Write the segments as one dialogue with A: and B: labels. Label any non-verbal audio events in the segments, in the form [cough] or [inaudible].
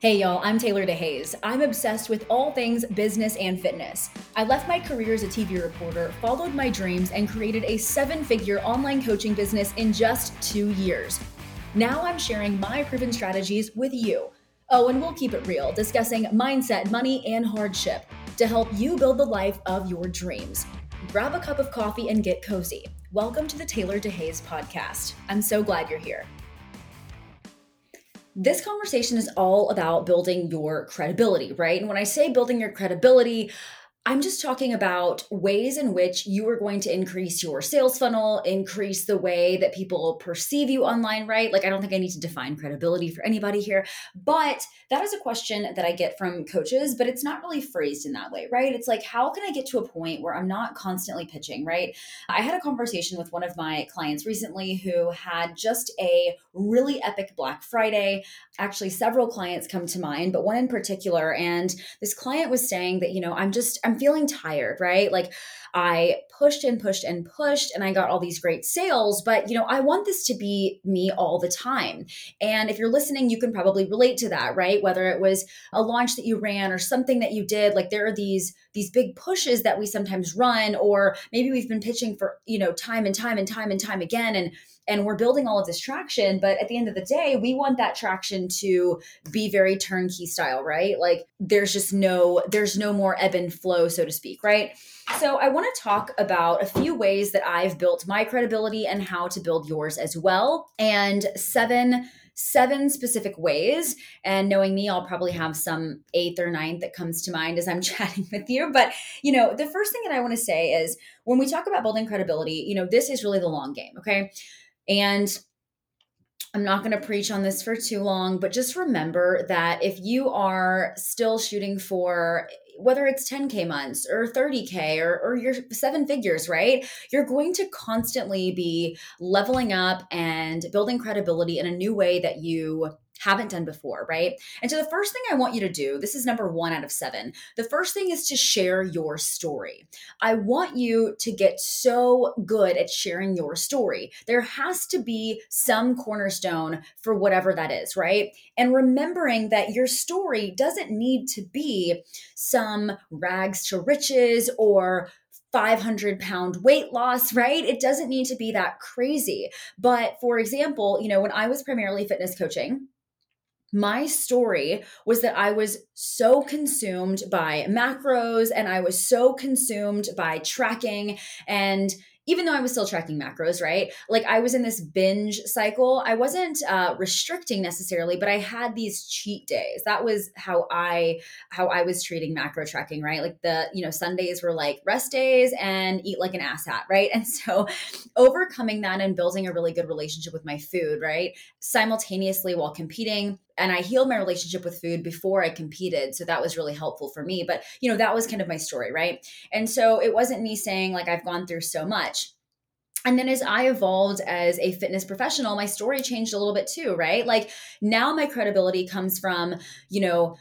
A: Hey y'all, I'm Taylor DeHaze. I'm obsessed with all things business and fitness. I left my career as a TV reporter, followed my dreams, and created a seven figure online coaching business in just two years. Now I'm sharing my proven strategies with you. Oh, and we'll keep it real, discussing mindset, money, and hardship to help you build the life of your dreams. Grab a cup of coffee and get cozy. Welcome to the Taylor DeHaze podcast. I'm so glad you're here. This conversation is all about building your credibility, right? And when I say building your credibility, I'm just talking about ways in which you are going to increase your sales funnel, increase the way that people perceive you online, right? Like, I don't think I need to define credibility for anybody here, but that is a question that I get from coaches, but it's not really phrased in that way, right? It's like, how can I get to a point where I'm not constantly pitching, right? I had a conversation with one of my clients recently who had just a really epic Black Friday. Actually, several clients come to mind, but one in particular. And this client was saying that, you know, I'm just, I'm feeling tired, right? Like I pushed and pushed and pushed and I got all these great sales, but you know, I want this to be me all the time. And if you're listening, you can probably relate to that, right? Whether it was a launch that you ran or something that you did, like there are these these big pushes that we sometimes run or maybe we've been pitching for, you know, time and time and time and time again and and we're building all of this traction but at the end of the day we want that traction to be very turnkey style right like there's just no there's no more ebb and flow so to speak right so i want to talk about a few ways that i've built my credibility and how to build yours as well and seven seven specific ways. And knowing me, I'll probably have some eighth or ninth that comes to mind as I'm [laughs] chatting with you. But, you know, the first thing that I want to say is when we talk about building credibility, you know, this is really the long game. Okay. And I'm not going to preach on this for too long, but just remember that if you are still shooting for whether it's 10K months or 30K or, or your seven figures, right? You're going to constantly be leveling up and building credibility in a new way that you haven't done before, right? And so the first thing I want you to do, this is number one out of seven. The first thing is to share your story. I want you to get so good at sharing your story. There has to be some cornerstone for whatever that is, right? And remembering that your story doesn't need to be some rags to riches or 500 pound weight loss, right? It doesn't need to be that crazy. But for example, you know, when I was primarily fitness coaching, my story was that I was so consumed by macros and I was so consumed by tracking and even though I was still tracking macros, right? Like I was in this binge cycle. I wasn't uh, restricting necessarily, but I had these cheat days. That was how I how I was treating macro tracking, right? Like the you know Sundays were like rest days and eat like an asshat, right? And [laughs] so overcoming that and building a really good relationship with my food, right? Simultaneously while competing, and I healed my relationship with food before I competed. So that was really helpful for me. But, you know, that was kind of my story, right? And so it wasn't me saying, like, I've gone through so much. And then as I evolved as a fitness professional, my story changed a little bit too, right? Like now my credibility comes from, you know,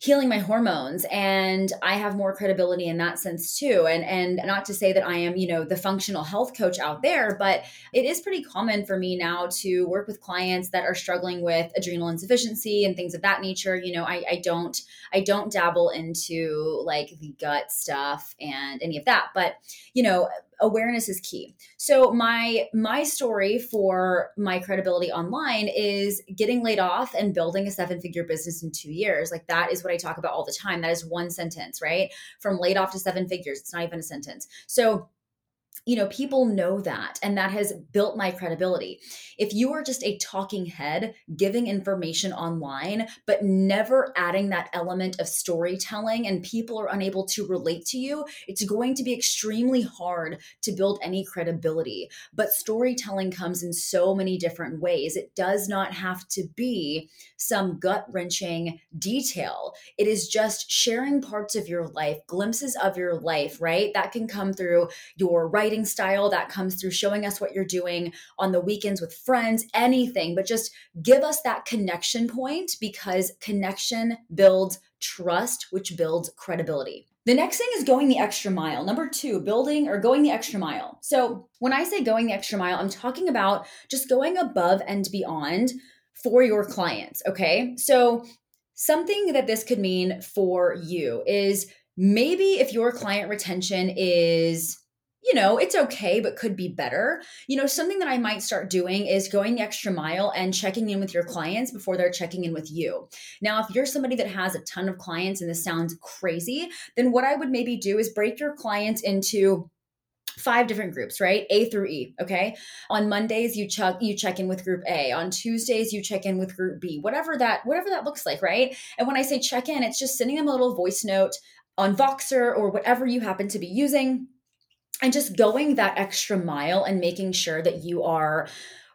A: healing my hormones and i have more credibility in that sense too. And and not to say that i am you know the functional health coach out there but it is pretty common for me now to work with clients that are struggling with adrenal insufficiency and things of that nature. You know i, I don't i don't dabble into like the gut stuff and any of that. But you know awareness is key. So my my story for my credibility online is getting laid off and building a seven-figure business in 2 years. Like that is what I talk about all the time. That is one sentence, right? From laid off to seven figures. It's not even a sentence. So you know, people know that, and that has built my credibility. If you are just a talking head giving information online, but never adding that element of storytelling, and people are unable to relate to you, it's going to be extremely hard to build any credibility. But storytelling comes in so many different ways. It does not have to be some gut wrenching detail, it is just sharing parts of your life, glimpses of your life, right? That can come through your writing style that comes through showing us what you're doing on the weekends with friends, anything, but just give us that connection point because connection builds trust, which builds credibility. The next thing is going the extra mile. Number two, building or going the extra mile. So, when I say going the extra mile, I'm talking about just going above and beyond for your clients. Okay. So, something that this could mean for you is maybe if your client retention is you know, it's okay, but could be better. You know, something that I might start doing is going the extra mile and checking in with your clients before they're checking in with you. Now, if you're somebody that has a ton of clients and this sounds crazy, then what I would maybe do is break your clients into five different groups, right? A through E, okay? On Mondays you check you check in with group A, on Tuesdays you check in with group B. Whatever that whatever that looks like, right? And when I say check in, it's just sending them a little voice note on Voxer or whatever you happen to be using and just going that extra mile and making sure that you are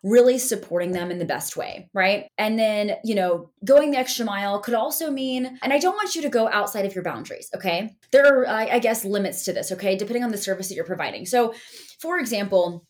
A: really supporting them in the best way, right? And then, you know, going the extra mile could also mean, and I don't want you to go outside of your boundaries, okay? There are, I, guess, limits to this, okay, depending on the service that you're providing. So, for example,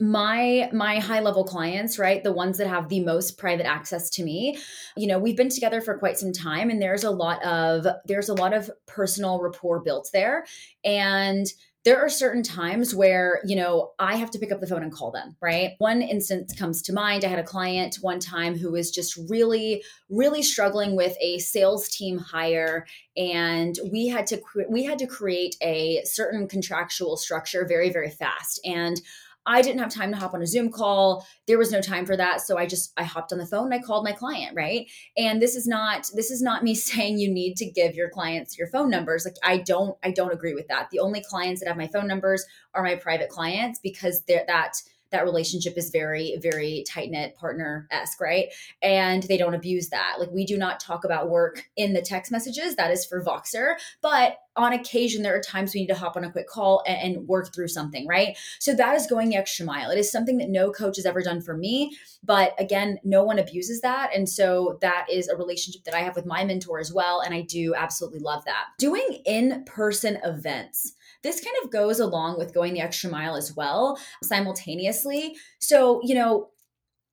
A: my my high level clients right the ones that have the most private access to me you know we've been together for quite some time and there's a lot of there's a lot of personal rapport built there and there are certain times where, you know, I have to pick up the phone and call them, right? One instance comes to mind. I had a client one time who was just really, really struggling with a sales team hire and we had to we had to create a certain contractual structure very very fast and I didn't have time to hop on a Zoom call. There was no time for that. So I just I hopped on the phone and I called my client, right? And this is not this is not me [laughs] saying you need to give your clients your phone numbers. Like I don't I don't agree with that. The only clients that have my phone numbers are my private clients because they're that that relationship is very very tight knit partner esque right? And they don't abuse that. Like we do not talk about work in the text messages. That is for voxer. But on occasion there are times we need to hop on a quick call and, and, work through something right? So that is going the extra mile. It is something that no coach has ever done for me. But again no one abuses that. And so that is a relationship that i have with my mentor as well. And i do absolutely love that. Doing in-person events this kind of goes along with going the extra mile as well simultaneously so you know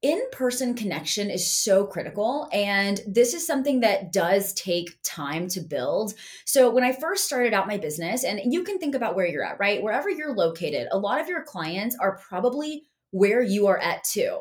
A: in person connection is so critical. And this is something that does take time to build. So, when I first started out my business, and you can think about where you're at, right? Wherever you're located, a lot of your clients are probably where you are at too.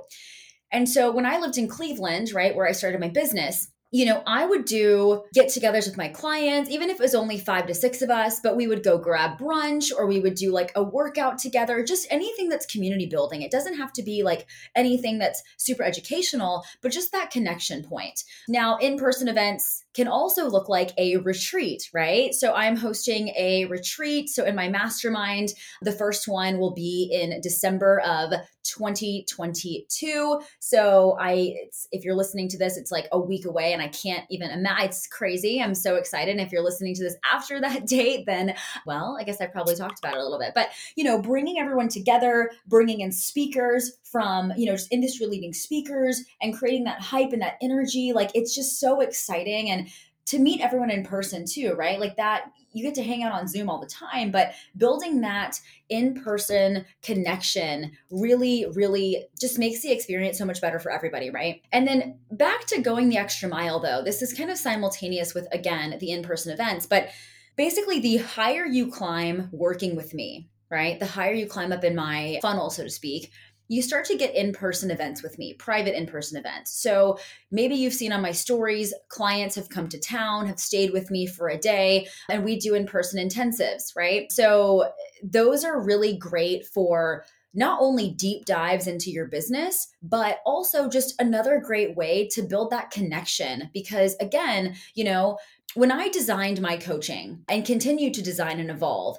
A: And so, when I lived in Cleveland, right, where I started my business, you know, I would do get togethers with my clients, even if it was only five to six of us, but we would go grab brunch or we would do like a workout together, just anything that's community building. It doesn't have to be like anything that's super educational, but just that connection point. Now, in person events, can also look like a retreat, right? So I'm hosting a retreat. So in my mastermind, the first one will be in December of 2022. So I if you're listening to this, it's like a week away and I can't even imagine it's crazy. I'm so excited. And if you're listening to this after [laughs] that date, then well, I guess I probably talked about it a little bit. But, you know, bringing everyone together, bringing in speakers from, you know, just industry leading speakers and creating that hype and that energy, like it's just so exciting and to meet everyone in person too, right? Like that, you get to hang out on Zoom all the time, but building that in person connection really, really just makes the experience so much better for everybody, right? And then back to going the extra mile, though, this is kind of simultaneous with, again, the in person events, but basically, the higher you climb working with me, right? The higher you climb up in my funnel, so to speak, you start to get in person events with me, private in person events. So maybe you've seen on my stories, clients have come to town, have stayed with me for a day, and we do in person intensives, right? So those are really great for not only deep dives into your business, but also just another great way to build that connection. Because again, you know, when I designed my coaching and continue to design and evolve,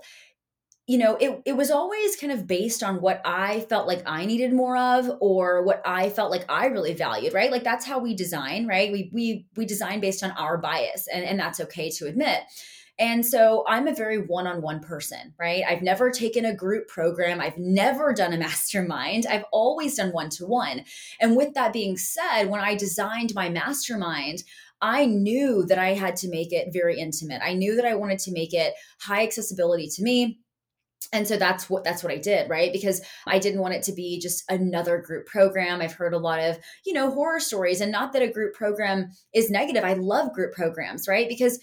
A: you know, it, it was always kind of based on what I felt like I needed more of or what I felt like I really valued, right? Like that's how we design, right? We we we design based on our bias and, and that's okay to admit. And so I'm a very one on one person, right? I've never taken a group program. I've never done a [laughs] mastermind. I've always done one to one. And with that being said, when I designed my mastermind, I knew that I had to make it very intimate. I knew that I wanted to make it high accessibility to me and so that's what that's what i did right? Because i didn't want it to be just another group program. I've heard a lot of you know horror stories and not that a group program is negative. I love group programs right? Because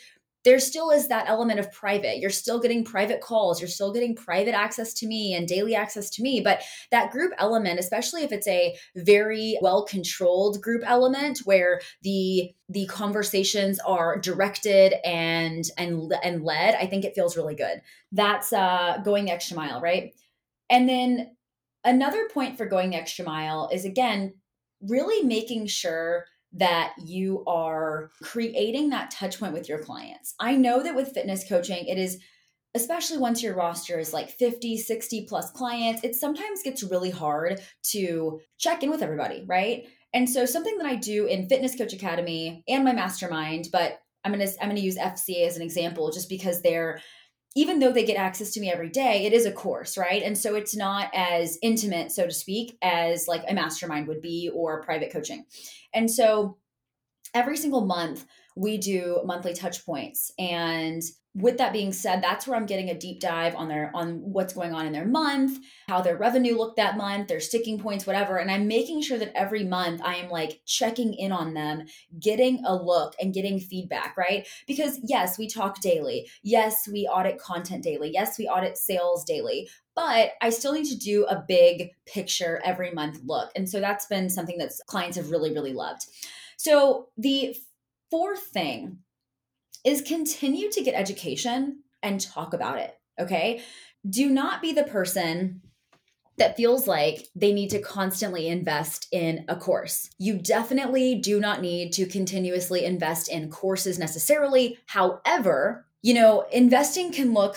A: there still is that element of private. You're still getting private calls, you're still getting private access to me and daily access to me. But that group element, especially if it's a very well controlled group element where the the conversations are directed and and and led, I think it feels really good. That's uh going the extra mile, right? And then another point for going the extra mile is again really making sure that you are creating that touch point with your clients. I know that with fitness coaching, it is especially once your roster is like 50, 60 plus clients, it sometimes gets really hard to check in with everybody, right? And so something that I do in Fitness Coach Academy and my mastermind, but I'm going to I'm going to use FCA as an example just because they're even though they get access to me every day, it is a course, right? And so it's not as intimate, so to speak, as like a mastermind would be or private coaching. And so every single month, we do monthly touch points and with that being said that's where i'm getting a deep dive on their on what's going on in their month how their revenue looked that month their sticking points whatever. And i'm making sure that every month i am like checking in on them getting a look and getting feedback right? Because yes we talk daily. Yes we audit content daily. Yes we audit sales daily. But I still need to do a big picture every month look. And so that's been something that clients have really, really loved. So the fourth thing is continue to get education and talk about it. Okay. Do not be the person that feels like they need to constantly invest in a course. You definitely do not need to continuously invest in courses necessarily. However, you know, investing can look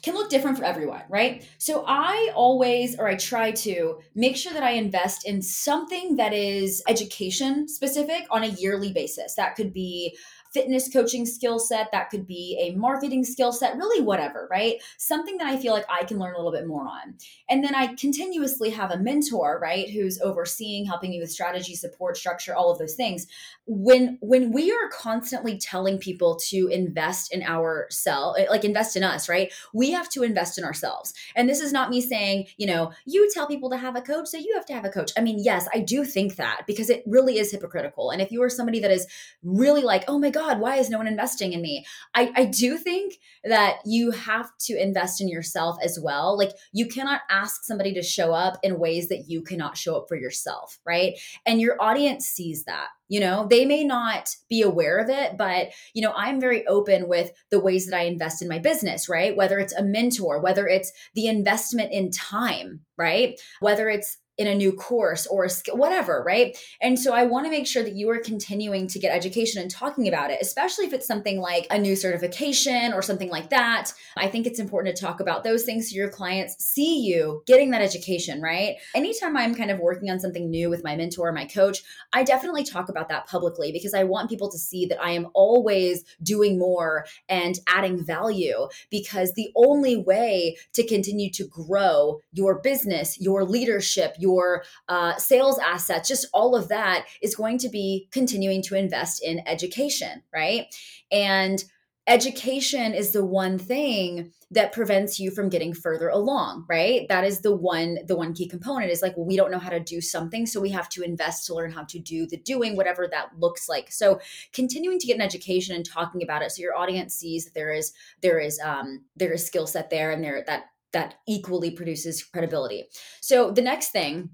A: can look different for everyone, right? So I always or I try to make sure that I invest in something that is education specific on a yearly basis. That could be fitness coaching skill set, that could be a marketing skill set, really whatever, right? Something that I feel like I can learn a little bit more on. And then I continuously have a mentor, right, who's overseeing, helping me with strategy, support, structure, all of those things. When when we are constantly telling people to invest in ourselves, eh, like invest in us, right? We have to invest in ourselves. And this is not me saying, you know, you tell people to have a coach, so you have to have a coach. I mean, yes, I do think that because it really is hypocritical. And if you are somebody that is really like, oh my God, God, why is no one investing in me? I, I do think that you have to invest in yourself as well. Like you cannot ask somebody to show up in ways that you cannot show up for yourself, right? And your audience sees that. You know, they may not be aware of it, but, you know, I'm very open with the ways that I invest in my business, right? Whether it's a mentor, whether it's the investment in time, right? Whether it's in a new course or a skill, whatever, right? And so I want to make sure that you are continuing to get education and talking about it, especially if it's something like a new certification or something like that. I think it's important to talk about those things so your clients see you getting that education, right? Anytime I'm kind of working on something new with my mentor, my coach, I definitely talk about that publicly because I want people to see that I am always doing more and adding value because the only way to continue to grow your business, your leadership, your your uh, sales assets, just all of that is going to be continuing to invest in education, right? And education is the one thing that prevents you from getting further along right that is the one the one key component is like well, we don't know how to do something so we have to invest to learn how to do the doing whatever that looks like so continuing to get an education and talking about it so your audience sees that there is there is um there is skill set there and there that that equally produces credibility. So the next thing,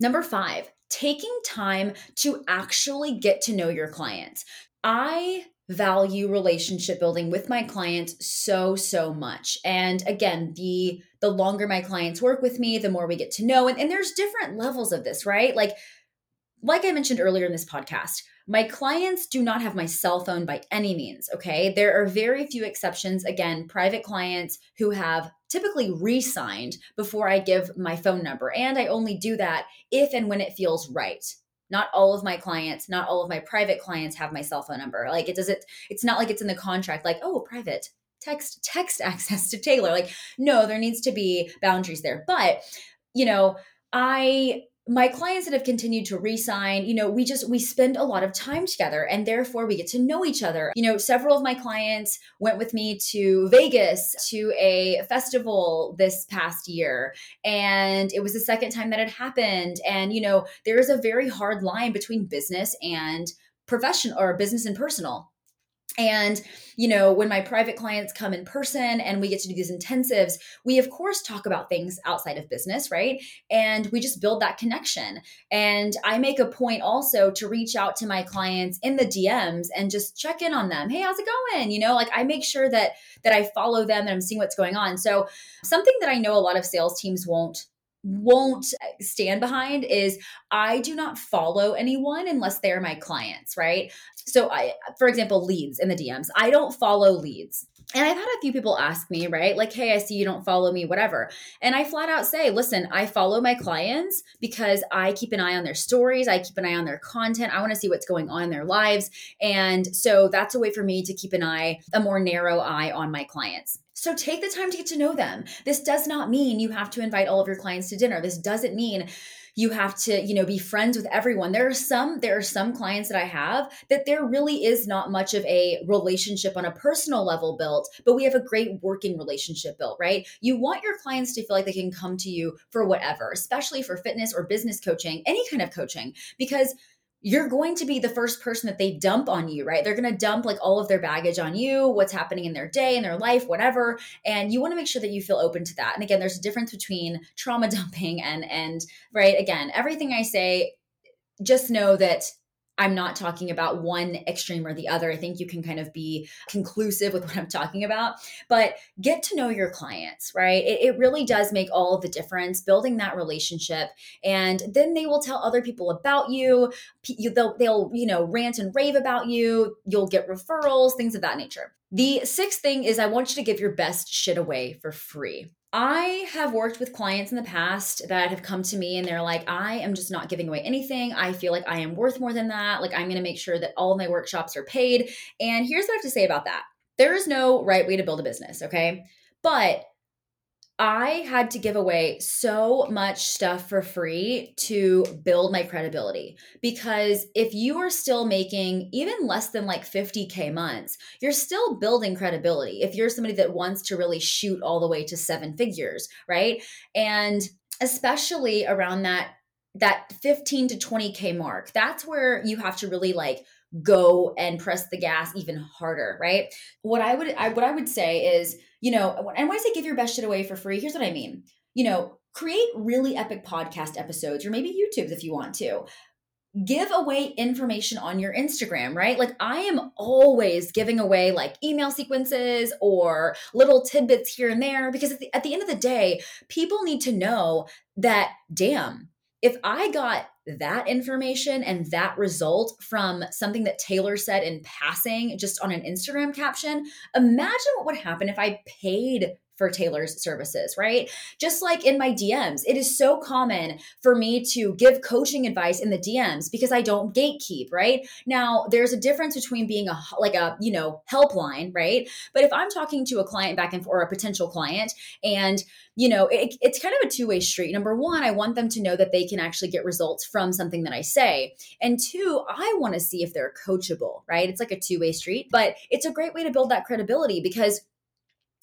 A: number five, taking time to actually get to know your clients. I value relationship building with my clients so so much and again the the longer my clients work with me the more we get to know and, and there's different levels of this right like like i mentioned earlier in this podcast my clients do not have my cell phone by any means, okay? There are very few exceptions, again, private clients who have typically re signed before I give my phone number. And I only do that if and when it feels right. Not all of my clients, not all of my private clients have my cell phone number. Like it does it, it's not like it's in the contract, like, oh, private text text [laughs] access to Taylor. Like, no, there needs to be boundaries there. But, you know, I my clients that have continued to resign, you know, we just we spend a lot of time together and therefore we get to know each other. You know, several of my clients went with me to Vegas to a festival this past year and it was the second time that it happened and you know, there is a very hard line between business and professional or business and personal And, you know, when my private clients come in person and we get to do these intensives, we of course talk about things outside of business, right? And we just build that connection. And I make a point also to reach out to my clients in the DMs and just check in on them. Hey, how's it going? You know, like I make sure that that I follow them and I'm seeing what's going on. So, something that I know a lot of sales teams won't won't stand behind is I do not follow anyone unless they're my clients, right? So I for example, leads in the DMs. I don't follow leads. And I've had a few people ask me, right? Like, hey, I see you don't follow me, whatever. And I flat out say, listen, I follow my clients because I keep an eye on their stories, I keep an eye on their content. I want to see what's going on in their lives. And so that's a way for me to keep an eye, a more narrow eye on my clients. So take the time to get to know them. This does not mean you have to invite all of your clients to dinner. This doesn't mean you have to you know be friends with everyone there are some there are some clients that i have that there really is not much of a relationship on a personal level built but we have a great working relationship built right you want your clients to feel like they can come to you for whatever especially for fitness or business coaching any kind of coaching because you're going to be the first person that they dump on you, right? They're going to dump like all of their baggage on you, what's happening in their day, in their life, whatever. And you want to make sure that you feel open to that. And again, there's a difference between trauma [laughs] dumping and and right, again, everything I say just know that I'm not talking about one extreme or the other. I think you can kind of be conclusive with [laughs] what I'm talking about, but get to know your clients, right? It, it really does make all the difference building that relationship. And then they will tell other people about you. They'll, they'll, you know, rant and rave about you. You'll get referrals, things of that nature. The sixth thing is I want you to give your best shit away for free. I have worked with clients in the past that have come to me and they're like, I am just not giving away anything. I feel like I am worth more than that. Like, I'm going to make sure that all my workshops are paid. And here's what I have to say about that there is no right way to build a business, okay? But I had to give away so much stuff for free to build my credibility because if you are still making even less than like 50K months, you're still building credibility. If you're somebody that wants to really shoot all the way to seven figures, right? And especially around that that 15 to 20k mark that's where you have to really like go and press the gas even harder right what i would I, what i would say is you know, and when I say give your best shit away for free, here's what I mean. You know, create really epic podcast episodes or maybe YouTube's if you want to. Give away information on your Instagram, right? Like I am always giving away like email sequences or little tidbits here and there because at the, at the end of the day, people need to know that, damn, if I got that information and that result from something that Taylor said in passing just on an Instagram caption, imagine what would happen if I paid for Taylor's services, right? Just like in my DMs, it is so common for me to give coaching advice in the DMs because I don't gatekeep, right? Now, there's a difference between being a like a, you know, helpline, right? But if I'm talking to a client back and forth or a potential client and you know, it, it's kind of a two way street. Number one, I want them to know that they can actually get results from something that I say. And two, I want to see if they're coachable, right? It's like a two way street, but it's a great way to build that credibility because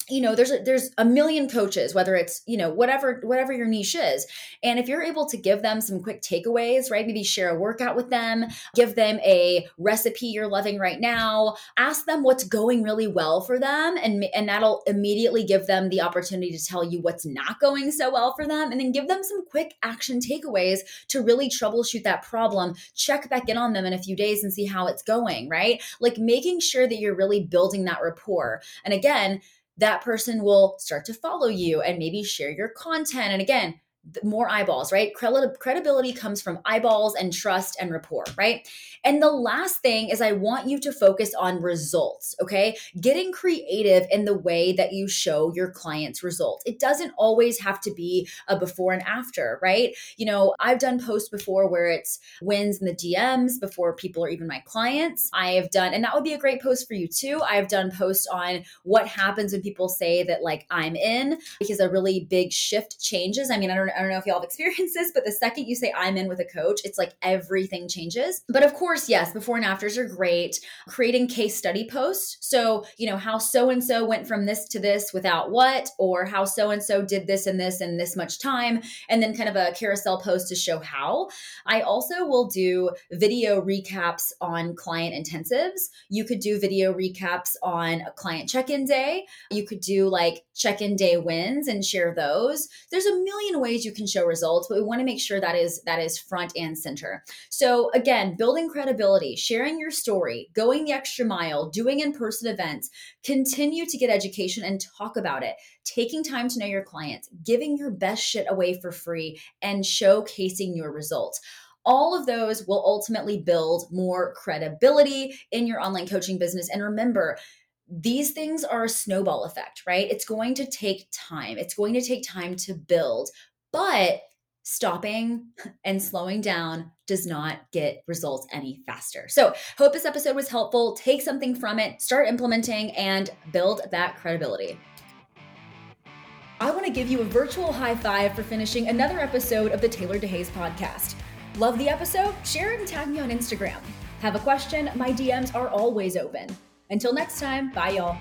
A: you know there's a, there's a million coaches whether it's you know whatever whatever your niche is. And if you're able to give them some quick takeaways right maybe share a workout with them give them a recipe you're loving right now ask them what's going really well for them and and that'll immediately give them the opportunity to tell you what's not going so well for them and then give them some quick action takeaways to really troubleshoot that problem check back in on them in a few days and see how it's going right? Like making sure that you're really building that rapport. And again that person will start to follow you and maybe share your content. And again, more eyeballs, right? Credibility comes from eyeballs and trust and rapport, right? And the last thing is, I want you to focus on results, okay? Getting creative in the way that you show your clients results. It doesn't always have to be a before and after, right? You know, I've done posts before where it's wins in the DMs before people are even my clients. I have done, and that would be a great post for you too. I have done posts on what happens when people say that, like, I'm in, because a really big shift changes. I mean, I don't I don't know if y'all have [laughs] experienced this, but the second you say I'm in with a coach, it's like everything changes. But of course, yes, before and afters are great. Creating case study posts. So, you know, how so and so went from this to this without what, or how so and so did this and this in this much time, and then kind of a carousel post to show how. I also will do video recaps on client intensives. You could do video recaps on a client check in day. You could do like check in day wins and share those. There's a million ways you can show results, but we want to make sure that is that is front and center. So again, building credibility, sharing your story, going the extra mile, doing in-person events, continue to get education and talk about it. Taking time to know your clients, giving your best shit away for free and showcasing your results all of those will ultimately build more credibility in your online coaching business. And remember, these things are a snowball effect, right? It's going to take time. It's going to take time to build, but stopping and slowing down does not get results any faster. So, hope this episode was helpful. Take something from it, start implementing, and build that credibility. I want to give you a virtual high five for finishing another episode of the Taylor DeHaze podcast. Love the episode? Share it and tag me on Instagram. Have a question? My DMs are always open. Until next time, bye y'all.